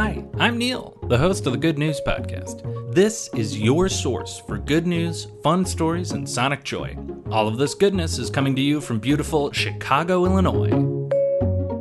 Hi, I'm Neil, the host of the Good News Podcast. This is your source for good news, fun stories, and sonic joy. All of this goodness is coming to you from beautiful Chicago, Illinois.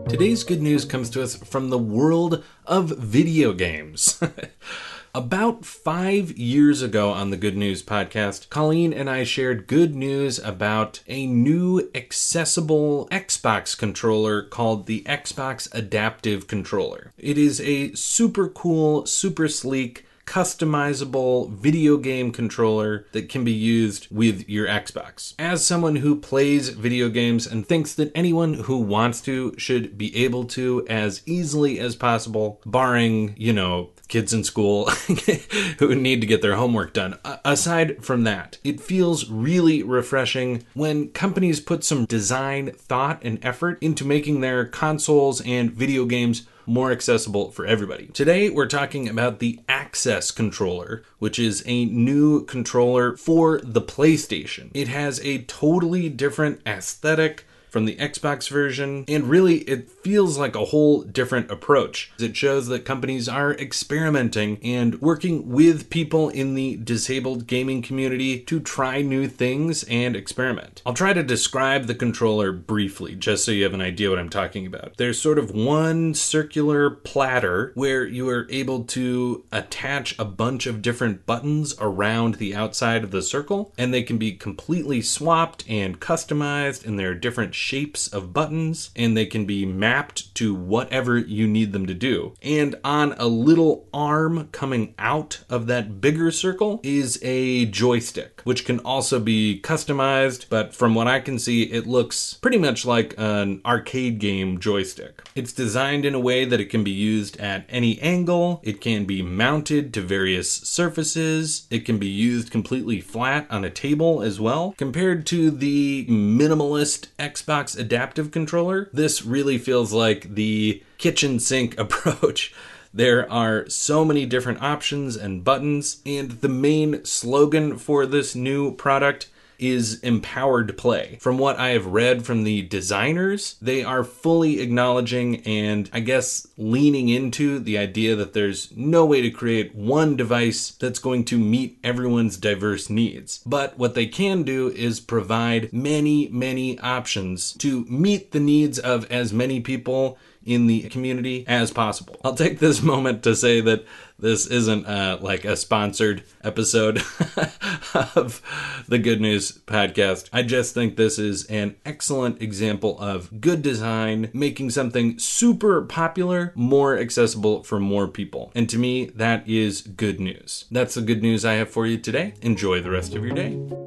Today's good news comes to us from the world of video games. About five years ago on the Good News podcast, Colleen and I shared good news about a new accessible Xbox controller called the Xbox Adaptive Controller. It is a super cool, super sleek, customizable video game controller that can be used with your Xbox. As someone who plays video games and thinks that anyone who wants to should be able to as easily as possible, barring, you know, kids in school who need to get their homework done. aside from that, it feels really refreshing when companies put some design, thought, and effort into making their consoles and video games more accessible for everybody. Today, we're talking about the Access controller, which is a new controller for the PlayStation. It has a totally different aesthetic from the Xbox version, and really it feels like a whole different approach. It shows that companies are experimenting and working with people in the disabled gaming community to try new things and experiment. I'll try to describe the controller briefly, just so you have an idea what I'm talking about. There's sort of one circular platter where you are able to attach a bunch of different buttons around the outside of the circle, and they can be completely swapped and customized, and there are different shapes of buttons and they can be mapped to whatever you need them to do. And on a little arm coming out of that bigger circle is a joystick, which can also be customized, but from what I can see, it looks pretty much like an arcade game joystick. It's designed in a way that it can be used at any angle, it can be mounted to various surfaces, it can be used completely flat on a table as well. Compared to the minimalist Xbox Xbox adaptive controller, this really feels like the kitchen sink approach. There are so many different options and buttons, and the main slogan for this new product is empowered to play. From what I have read from the designers, they are fully acknowledging and I guess leaning into the idea that there's no way to create one device that's going to meet everyone's diverse needs. But what they can do is provide many, many options to meet the needs of as many people in the community as possible. I'll take this moment to say that this isn't uh, like a sponsored episode of the Good News Podcast. I just think this is an excellent example of good design, making something super popular more accessible for more people. And to me, that is good news. That's the good news I have for you today. Enjoy the rest of your day.